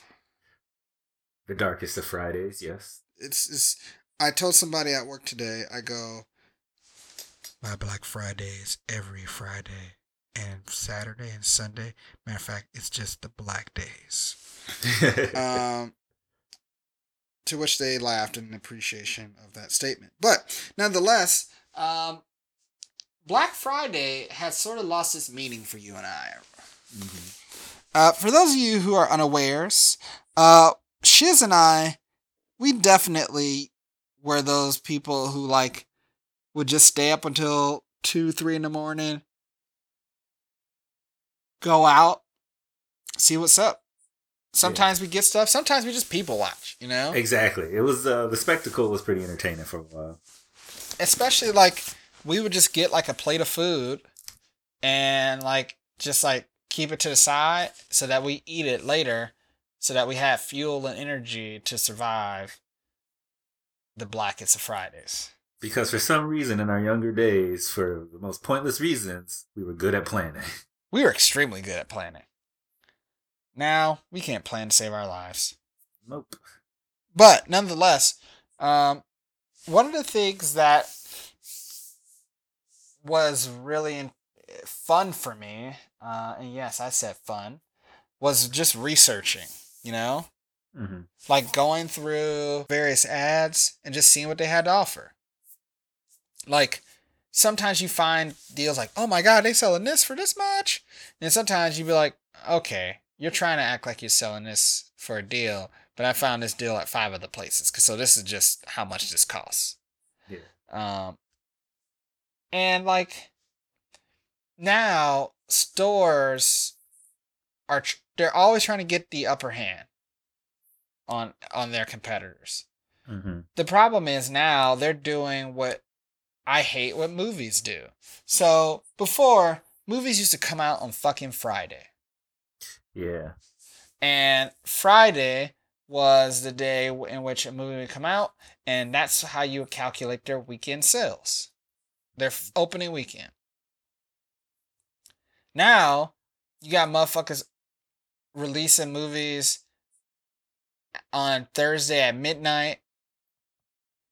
The darkest of Fridays, yes. It's it's I told somebody at work today, I go my Black Fridays every Friday and Saturday and Sunday. Matter of fact, it's just the black days. um, to which they laughed in appreciation of that statement. But nonetheless, um, Black Friday has sort of lost its meaning for you and I. Mm-hmm. Uh, for those of you who are unawares, uh, Shiz and I, we definitely were those people who like would just stay up until two, three in the morning, go out, see what's up. Sometimes yeah. we get stuff. Sometimes we just people watch. You know. Exactly. It was uh, the spectacle was pretty entertaining for a while. Especially like we would just get like a plate of food, and like just like keep it to the side so that we eat it later, so that we have fuel and energy to survive the blackest of Fridays. Because for some reason in our younger days, for the most pointless reasons, we were good at planning. We were extremely good at planning. Now we can't plan to save our lives. Nope. But nonetheless, um, one of the things that was really fun for me, uh, and yes, I said fun, was just researching. You know, mm-hmm. like going through various ads and just seeing what they had to offer. Like sometimes you find deals like, oh my god, they're selling this for this much, and sometimes you'd be like, okay, you're trying to act like you're selling this for a deal, but I found this deal at five other places. So this is just how much this costs. Yeah. Um. And like now stores are tr- they're always trying to get the upper hand on on their competitors. Mm-hmm. The problem is now they're doing what I hate what movies do. So before movies used to come out on fucking Friday. Yeah. And Friday was the day in which a movie would come out, and that's how you would calculate their weekend sales, their opening weekend. Now, you got motherfuckers releasing movies on Thursday at midnight.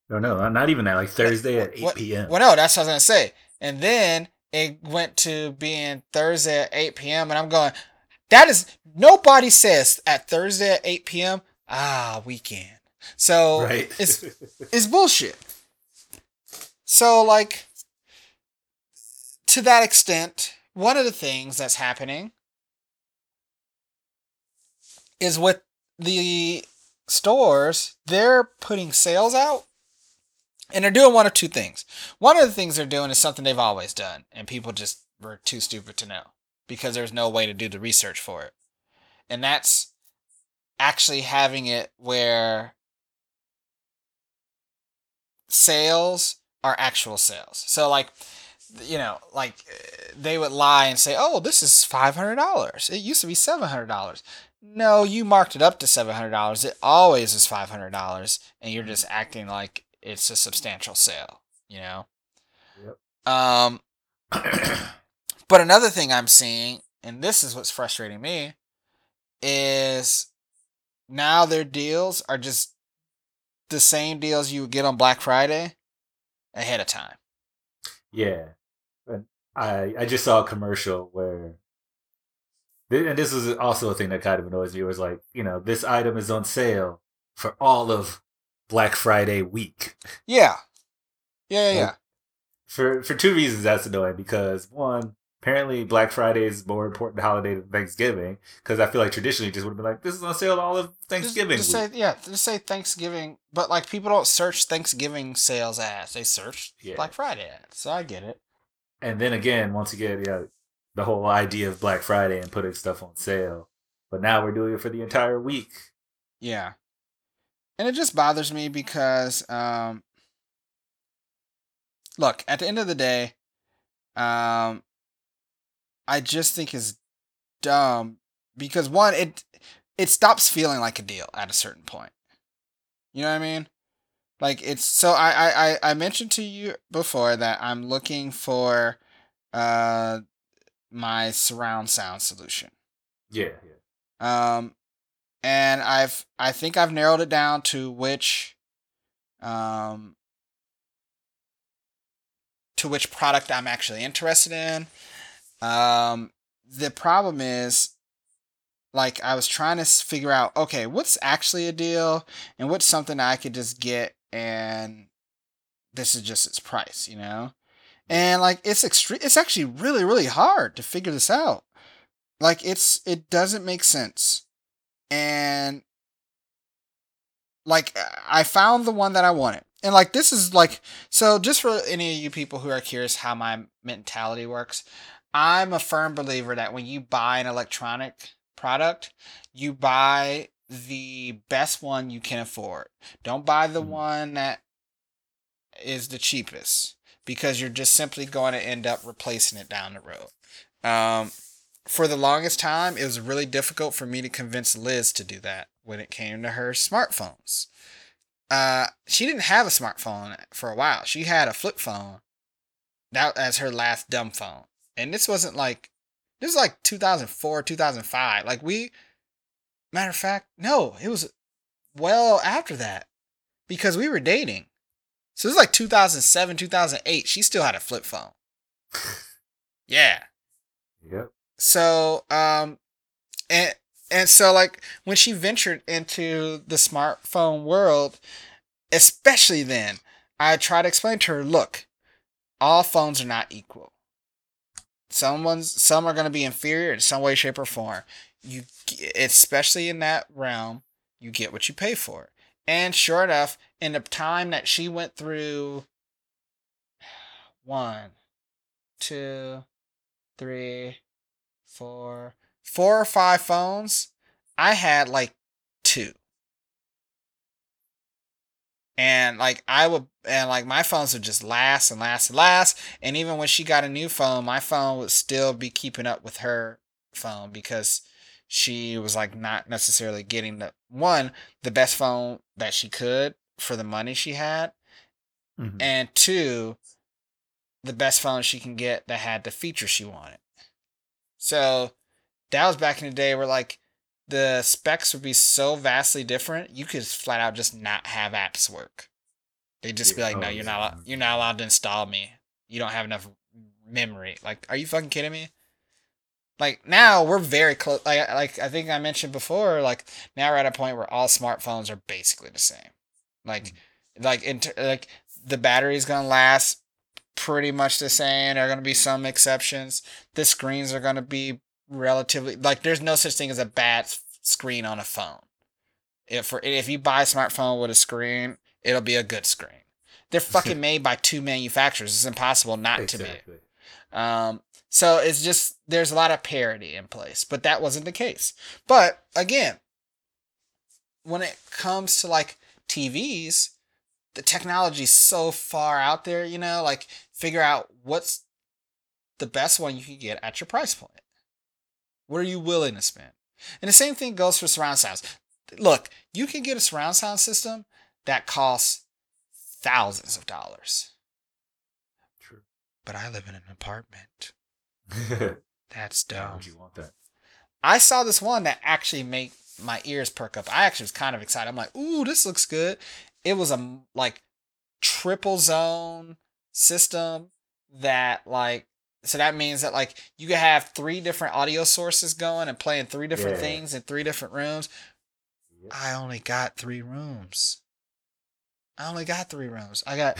No, no, not even that. Like Thursday at 8 p.m. Well, no, that's what I was going to say. And then it went to being Thursday at 8 p.m. And I'm going, that is nobody says at Thursday at 8 p.m. Ah, weekend. So right. it's it's bullshit. So like to that extent, one of the things that's happening is with the stores, they're putting sales out and they're doing one of two things. One of the things they're doing is something they've always done, and people just were too stupid to know because there's no way to do the research for it. And that's actually having it where sales are actual sales. So like you know, like uh, they would lie and say, "Oh, this is $500. It used to be $700." No, you marked it up to $700. It always is $500 and you're just acting like it's a substantial sale, you know? Yep. Um But another thing I'm seeing, and this is what's frustrating me, is now their deals are just the same deals you would get on Black Friday ahead of time. Yeah. I I just saw a commercial where and this is also a thing that kind of annoys me was like, you know, this item is on sale for all of Black Friday week. Yeah. Yeah, yeah, yeah. For for two reasons that's annoying because one, apparently Black Friday is more important holiday than Thanksgiving because I feel like traditionally just would have been like this is on sale all of Thanksgiving. Just, just say yeah, just say Thanksgiving, but like people don't search Thanksgiving sales ads; they search Yeah. Black Friday ads. So I get it. and then again, once again, yeah, the whole idea of Black Friday and putting stuff on sale. But now we're doing it for the entire week. Yeah. And it just bothers me because um look, at the end of the day, um I just think it's dumb because one it it stops feeling like a deal at a certain point. You know what I mean? Like it's so I I I I mentioned to you before that I'm looking for uh my surround sound solution. Yeah, yeah. Um, and I've I think I've narrowed it down to which, um, to which product I'm actually interested in. Um, the problem is, like, I was trying to figure out, okay, what's actually a deal and what's something I could just get and this is just its price, you know? And like, it's extreme. It's actually really, really hard to figure this out. Like, it's it doesn't make sense and like I found the one that I wanted. And like this is like so just for any of you people who are curious how my mentality works, I'm a firm believer that when you buy an electronic product, you buy the best one you can afford. Don't buy the Mhm. one that is the cheapest because you're just simply going to end up replacing it down the road. Um, for the longest time, it was really difficult for me to convince Liz to do that when it came to her smartphones. Uh, she didn't have a smartphone for a while. She had a flip phone. That as her last dumb phone, and this wasn't like this was like 2004, 2005. Like we, matter of fact, no, it was well after that because we were dating. So it was like 2007, 2008. She still had a flip phone. Yeah Yep. So um and and so like when she ventured into the smartphone world especially then i try to explain to her look all phones are not equal. Someone's some are going to be inferior in some way shape or form. You especially in that realm you get what you pay for. And sure enough in the time that she went through one two three four, four or five phones. I had like two. And like I would and like my phones would just last and last and last. And even when she got a new phone, my phone would still be keeping up with her phone because she was like not necessarily getting the one, the best phone that she could for the money she had. Mhm. And two, the best phone she can get that had the features she wanted. So that was back in the day where like the specs would be so vastly different, you could flat out just not have apps work. They'd just be like, "No, oh, you're not. You're not allowed to install me. You don't have enough memory." Like, are you fucking kidding me? Like now we're very close. Like, like I think I mentioned before. Like now we're at a point where all smartphones are basically the same. Like, mm-hmm. like inter- like the battery's gonna last pretty much the same. There are gonna be some exceptions. The screens are gonna be relatively like there's no such thing as a bad screen on a phone. If for if you buy a smartphone with a screen, it'll be a good screen. They're fucking made by two manufacturers. It's impossible not to be. Um, so it's just there's a lot of parity in place, but that wasn't the case. But again, when it comes to like TVs, the technology's so far out there, you know, like figure out what's the best one you can get at your price point. What are you willing to spend? And the same thing goes for surround sounds. Look, you can get a surround sound system that costs thousands of dollars. True. But I live in an apartment. That's dumb. would you want that? I saw this one that actually made my ears perk up. I actually was kind of excited. I'm like, ooh, this looks good. It was a like triple zone system that like so that means that like you could have three different audio sources going and playing three different Yeah. things in three different rooms. Yep. I only got three rooms. I only got three rooms. I got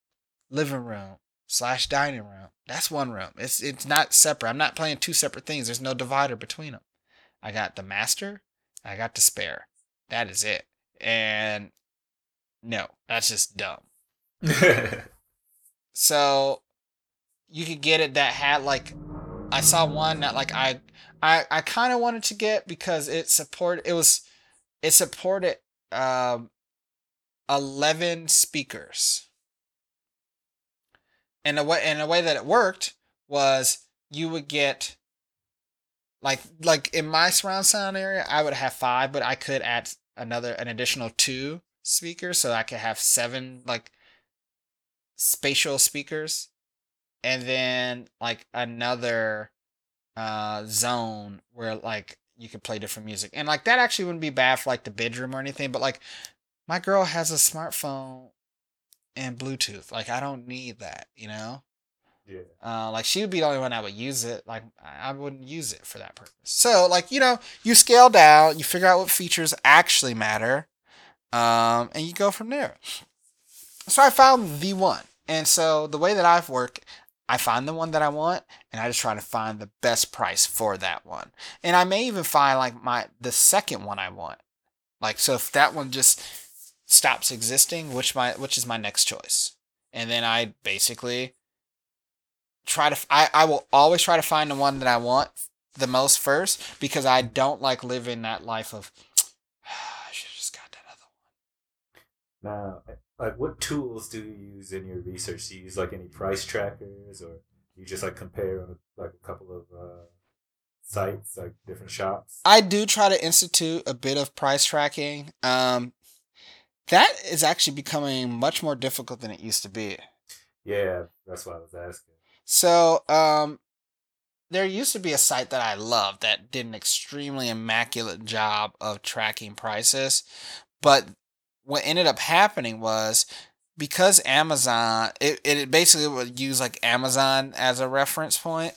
living room, slash dining room. That's one room. It's it's not separate. I'm not playing two separate things. There's no divider between them. I got the master. I got the spare. That is it. And no, that's just dumb. so you could get it that had like I saw one that like I I I kind of wanted to get because it support it was it supported um 11 speakers. And the way and the way that it worked was you would get like like in my surround sound area, I would have five, but I could add another an additional two speakers, so I could have seven like spatial speakers, and then like another uh zone where like you could play different music, and like that actually wouldn't be bad for like the bedroom or anything, but like my girl has a smartphone and Bluetooth, like I don't need that, you know. yeah. Uh, like she would be the only one that would use it. Like I I wouldn't use it for that purpose. So like you know, you scale down, you figure out what features actually matter, um, and you go from there. So I found the one, and so the way that I've worked, I find the one that I want, and I just try to find the best price for that one. And I may even find like my the second one I want. Like so, if that one just stops existing, which my which is my next choice, and then I basically try to I, I will always try to find the one that I want the most first because I don't like living that life of ah, I should have just got that other one. Now, like, what tools do you use in your research? Do you use like any price trackers, or you just like compare on like a couple of uh, sites, like different shops? I do try to institute a bit of price tracking. Um that is actually becoming much more difficult than it used to be. Yeah, that's why I was asking. So, um, there used to be a site that I loved that did an extremely immaculate job of tracking prices, but what ended up happening was because Amazon, it, it basically would use like Amazon as a reference point,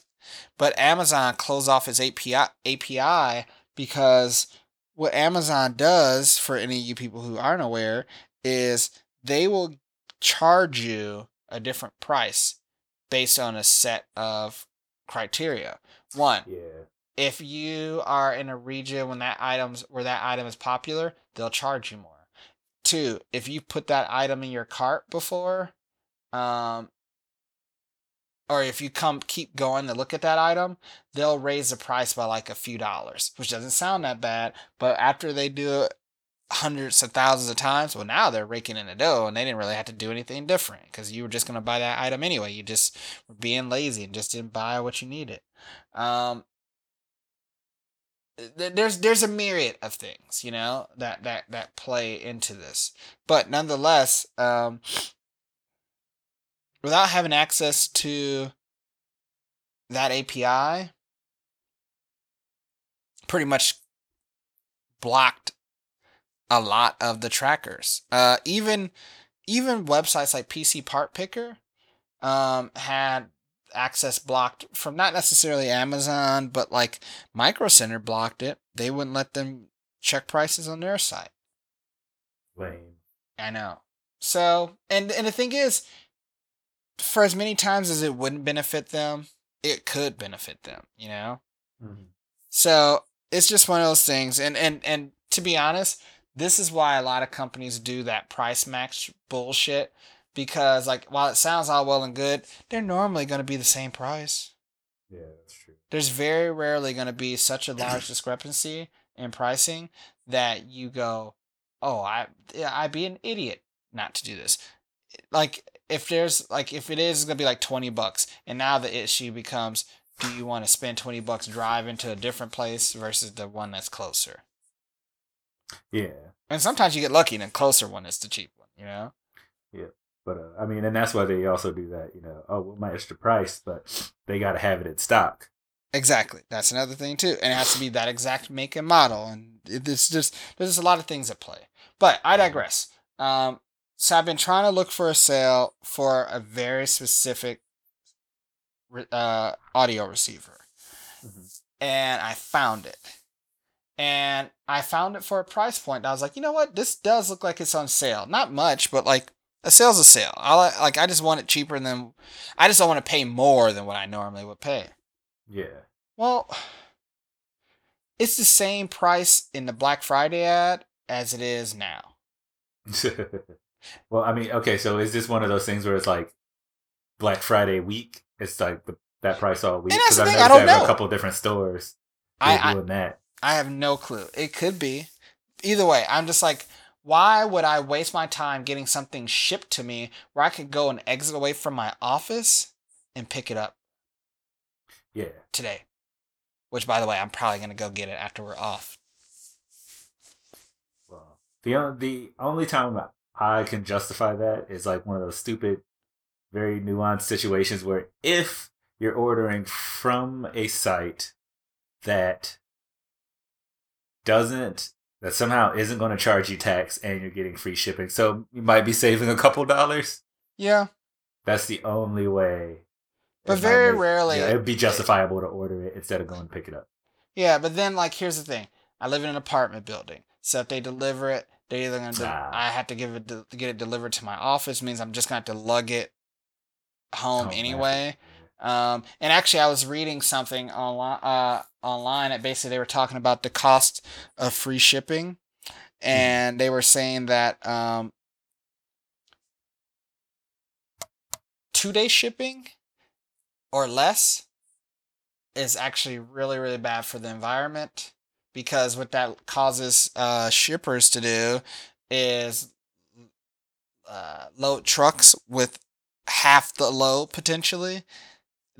but Amazon closed off its API API because what Amazon does for any of you people who aren't aware is they will charge you a different price based on a set of criteria. One, Yeah, if you are in a region when that items where that item is popular, they'll charge you more. Two, if you put that item in your cart before, um, or if you come keep going to look at that item, they'll raise the price by like a few dollars, which doesn't sound that bad. But after they do it hundreds of thousands of times, well, now they're raking in the dough, and they didn't really have to do anything different because you were just gonna buy that item anyway. You just were being lazy and just didn't buy what you needed. Um, there's there's a myriad of things you know that that that play into this. But nonetheless um without having access to that api pretty much blocked a lot of the trackers. Uh even even websites like pc part picker um had access blocked from not necessarily Amazon, but like Micro Center blocked it. They wouldn't let them check prices on their site. lame. I know. So, and and the thing is, for as many times as it wouldn't benefit them, it could benefit them. You know. Mhm. So it's just one of those things. And and and to be honest, this is why a lot of companies do that price match bullshit. Because like while it sounds all well and good, they're normally going to be the same price. Yeah, that's true. there's very rarely going to be such a large discrepancy in pricing that you go, "Oh, I I'd be an idiot not to do this." Like if there's like if it is going to be like 20 bucks and now the issue becomes do you want to spend 20 bucks driving to a different place versus the one that's closer? Yeah, And sometimes you get lucky and the closer one is the cheap one, you know? But uh, I mean, and that's why they also do that. You know, oh, well, my extra price, but they got to have it in stock. Exactly. That's another thing too. And it has to be that exact make and model. And it- it's just there's just a lot of things at play. But I digress. Um, so I've been trying to look for a sale for a very specific uh, audio receiver, Mhm. and I found it. And I found it for a price point. I was like, you know what? This does look like it's on sale. Not much, but like A sale's a sale. I li- like. I just want it cheaper than. I just don't want to pay more than what I normally would pay. Yeah. Well, it's the same price in the Black Friday ad as it is now. well, I mean, okay, so is this one of those things where it's like Black Friday week? It's like the, that price all week And that's the I've thing, I don't they have know. a couple different stores I, they're I doing that. I have no clue. It could be. Either way, I'm just like, why would I waste my time getting something shipped to me where I could go and exit away from my office and pick it up Yeah. today? Which, by the way, I'm probably gonna go get it after we're off. Well, the the only time I can justify that is like one of those stupid, very nuanced situations where if you're ordering from a site that doesn't that somehow isn't going to charge you tax and you're getting free shipping, so you might be saving a couple dollars. Yeah, That's the only way. But it very rarely- yeah, it'd be justifiable to order it instead of going to pick it up. yeah. But then, like, here's the thing: I live in an apartment building, so if they deliver it, they're either gonna. De- Ah. I have to give it to get it delivered to my office. Means I'm just gonna have to lug it home Oh, anyway. Um, and actually, I was reading something online. Uh, online, that basically they were talking about the cost of free shipping, and they were saying that um, two day shipping or less is actually really really bad for the environment because what that causes uh, shippers to do is uh, load trucks with half the load potentially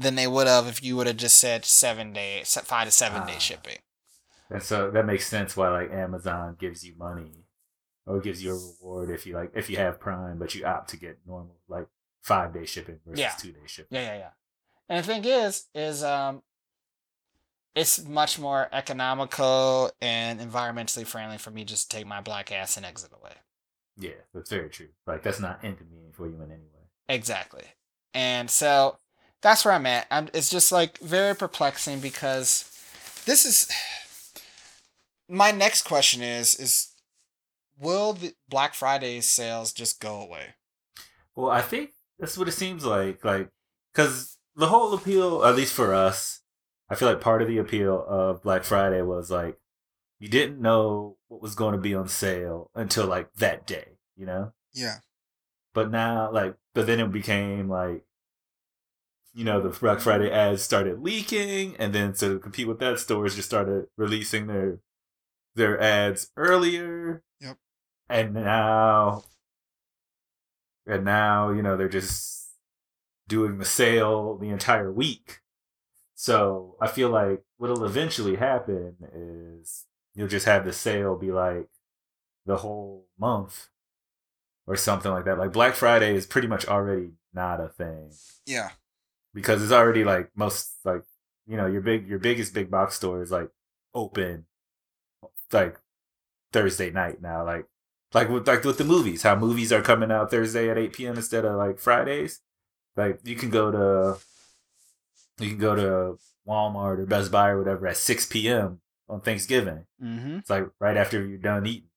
than they would have if you would have just said seven day, five to seven day Ah. shipping. And so that makes sense why like Amazon gives you money or gives you a reward if you like if you have Prime, but you opt to get normal like five day shipping versus Yeah. two day shipping. Yeah, yeah, yeah. And the thing is, is um, it's much more economical and environmentally friendly for me just to take my black ass and exit away. Yeah, that's very true. Like that's not inconvenient for you in any way. Exactly. And so that's where I'm at. I'm, it's just like very perplexing because this is my next question is is will the Black Friday sales just go away? Well, I think that's what it seems like. Like, because the whole appeal, at least for us, I feel like part of the appeal of Black Friday was like you didn't know what was going to be on sale until like that day, you know. Yeah. But now, like, but then it became like, you know, the Black Friday ads started leaking, and then to compete with that, stores just started releasing their their ads earlier. Yep. And now, and now, you know, they're just doing the sale the entire week. So I feel like what'll eventually happen is you'll just have the sale be like the whole month or something like that. Like Black Friday is pretty much already not a thing Yeah. Because it's already like most like you know your big your biggest big box store is like open like Thursday night now like like with like with the movies how movies are coming out Thursday at 8 p.m. instead of like Fridays like you can go to you can go to Walmart or Best Buy or whatever at 6 p.m. on Thanksgiving Mm-hmm. it's like right after you're done eating.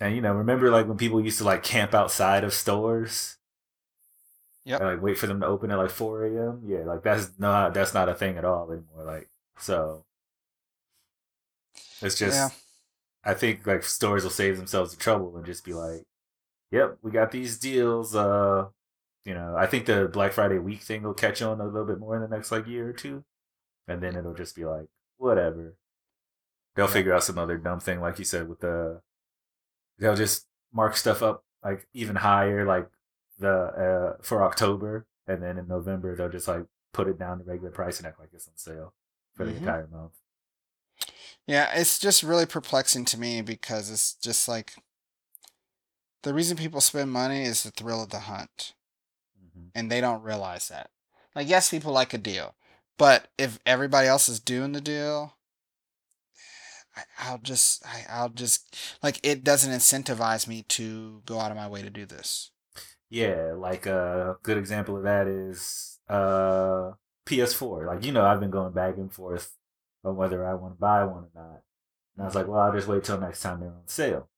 And you know, remember like when people used to like camp outside of stores? Yep. And like wait for them to open at like four AM? Yeah, like that's not that's not a thing at all anymore. Like so it's just Yeah. I think like stores will save themselves the trouble and just be like, Yep, we got these deals. Uh you know, I think the Black Friday week thing will catch on a little bit more in the next like year or two. And then it'll just be like, whatever. They'll Yeah. figure out some other dumb thing, like you said, with the they'll just mark stuff up like even higher, like the uh for October, and then in November they'll just like put it down to regular price and act like it's on sale for the Mhm. entire month. Yeah, it's just really perplexing to me because it's just like the reason people spend money is the thrill of the hunt. hmm and they don't realize that. Like, yes, people like a deal, but if everybody else is doing the deal, I, I'll just, I'll just, like, it doesn't incentivize me to go out of my way to do this. Yeah, like a good example of that is uh PS4. Like you know, I've been going back and forth on whether I want to buy one or not. And I was like, well, I'll just wait till next time they're on sale.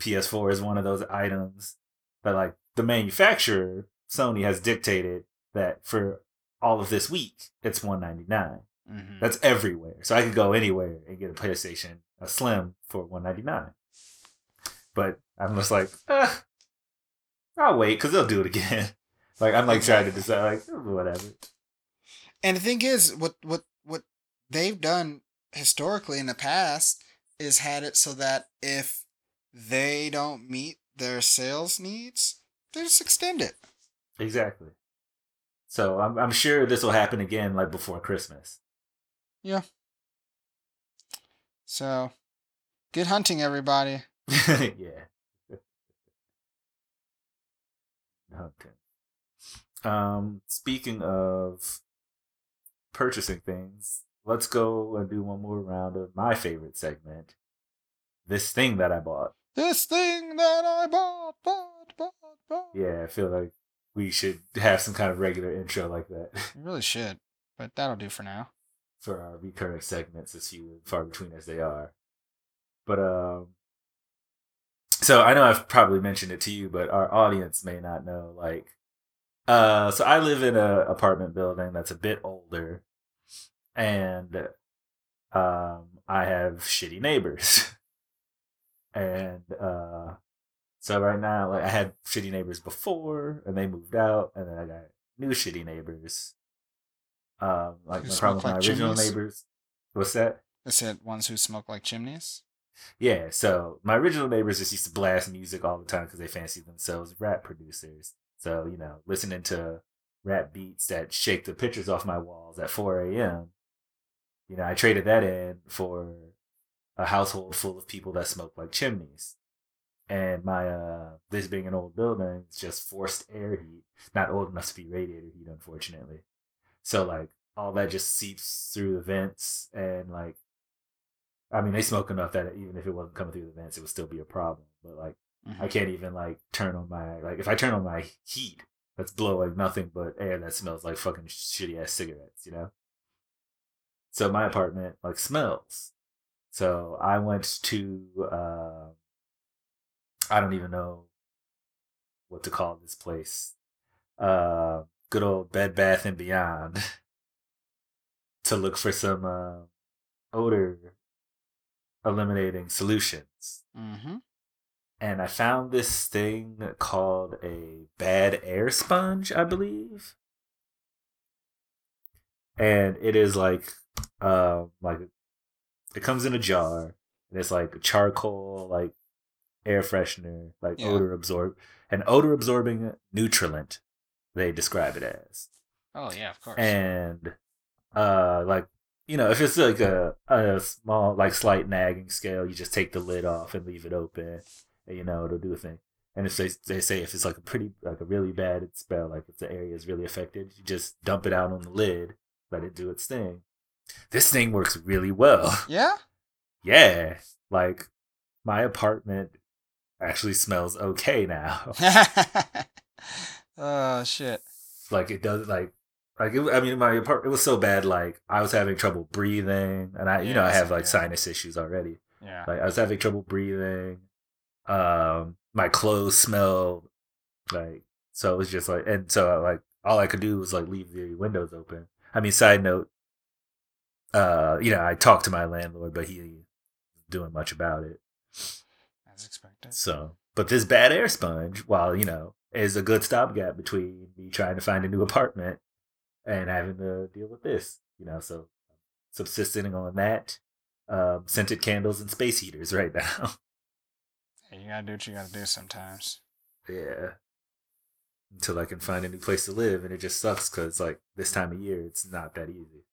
PS4 is one of those items that like the manufacturer Sony has dictated that for all of this week it's 199. Mm-hmm. That's everywhere. So I could go anywhere and get a PlayStation, a Slim for 199. But I'm just like, eh, I'll wait because they'll do it again. like I'm like trying to decide, like "Oh, whatever. And the thing is, what what what they've done historically in the past is had it so that if they don't meet their sales needs, they just extend it. Exactly. So I'm I'm sure this will happen again, like before Christmas. Yeah. So, good hunting, everybody. yeah. Okay. Um, speaking of purchasing things, let's go and do one more round of my favorite segment. This thing that I bought. This thing that I bought, bought, bought, bought. Yeah, I feel like we should have some kind of regular intro like that You really should, but that'll do for now. for our recurring segments, as few and far between as they are. But um, so I know I've probably mentioned it to you, but our audience may not know. Like, uh, so I live in a apartment building that's a bit older, and um, I have shitty neighbors, and uh, so right now, like I had shitty neighbors before, and they moved out, and then I got new shitty neighbors. Um, like my problem with my original chimneys? neighbors. What's that? They said ones who smoke like chimneys. Yeah, so my original neighbors just used to blast music all the time because they fancy themselves rap producers. So, you know, listening to rap beats that shake the pictures off my walls at 4 a.m., you know, I traded that in for a household full of people that smoke like chimneys. And my, uh, this being an old building, it's just forced air heat. Not old enough to be radiator heat, unfortunately. So, like, all that just seeps through the vents and, like, I mean, they smoke enough that even if it wasn't coming through the vents, it would still be a problem. But like, Mhm. I can't even like turn on my like if I turn on my heat, that's blowing nothing but air that smells like fucking shitty ass cigarettes, you know. So my apartment like smells. So I went to uh, I don't even know what to call this place. Uh, good old Bed Bath and Beyond to look for some uh, odor eliminating solutions. Mm-hmm. And I found this thing called a bad air sponge, I believe. And it is like uh like it comes in a jar and it's like charcoal like air freshener, like Yeah. odor absorb an odor absorbing nutrient, they describe it as. Oh yeah, of course. and uh like you know if it's like a, a small like slight nagging scale you just take the lid off and leave it open and you know it'll do a thing. And if they, they say if it's like a pretty like a really bad spell like if the area is really affected you just dump it out on the lid let it do its thing. This thing works really well. Yeah. yeah. Like my apartment actually smells okay now. Oh shit. like it does like like it, I mean my apartment it was so bad like I was having trouble breathing and I you know I have like yeah. sinus issues already Yeah. like I was having trouble breathing um my clothes smelled like so it was just like and so like all I could do was like leave the windows open I mean side note uh you know I talked to my landlord but he doing much about it As expected. so, but this bad air sponge, while you know, is a good stopgap between me trying to find a new apartment and having to deal with this. You know, so subsisting on that, um, scented candles and space heaters right now. Hey, you gotta do what you gotta do sometimes. yeah, until I can find a new place to live, and it just sucks because like this time of year, it's not that easy.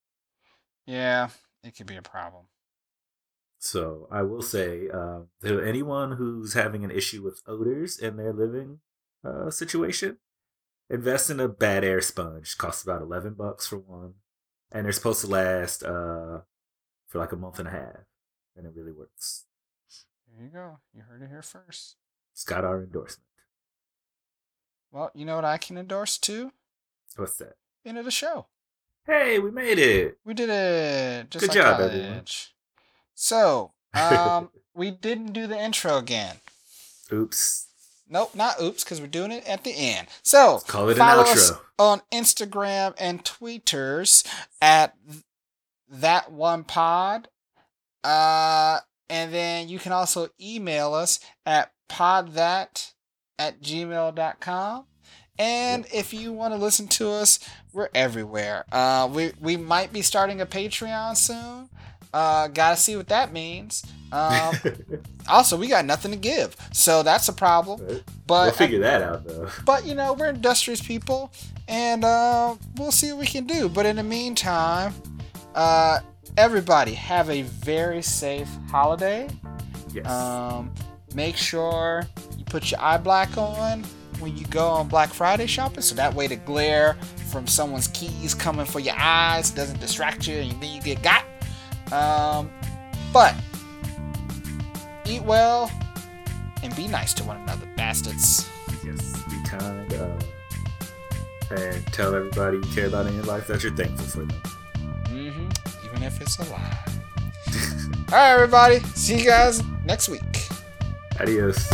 Yeah, it could be a problem. So I will say, uh, to anyone who's having an issue with odors in their living uh, situation, invest in a bad air sponge. Costs about eleven bucks for one, and they're supposed to last uh, for like a month and a half, and it really works. There you go. You heard it here first. It's got our endorsement. Well, you know what I can endorse too? What's that? End of the show. Hey, we made it! We did it. Just Good like job, college. everyone. So, um, we didn't do the intro again. Oops. Nope, not oops, because we're doing it at the end. So Call it an follow us on Instagram and Tweeters at that one pod. Uh, and then you can also email us at podthat at gmail.com. And if you want to listen to us, we're everywhere. Uh, we, we might be starting a Patreon soon. Uh, gotta see what that means. Um, also, we got nothing to give, so that's a problem. But we'll figure that out though. but you know, we're industrious people, and uh, we'll see what we can do. But in the meantime, uh, everybody have a very safe holiday. Yes. Um, make sure you put your eye black on when you go on Black Friday shopping, so that way the glare from someone's keys coming for your eyes doesn't distract you, and then you get got. Um, but eat well and be nice to one another, bastards. yes. Be kind. Uh, and tell everybody you care about in your life that you're thankful for them. Mm-hmm. Even if it's a lie. All right, everybody. See you guys next week. Adios.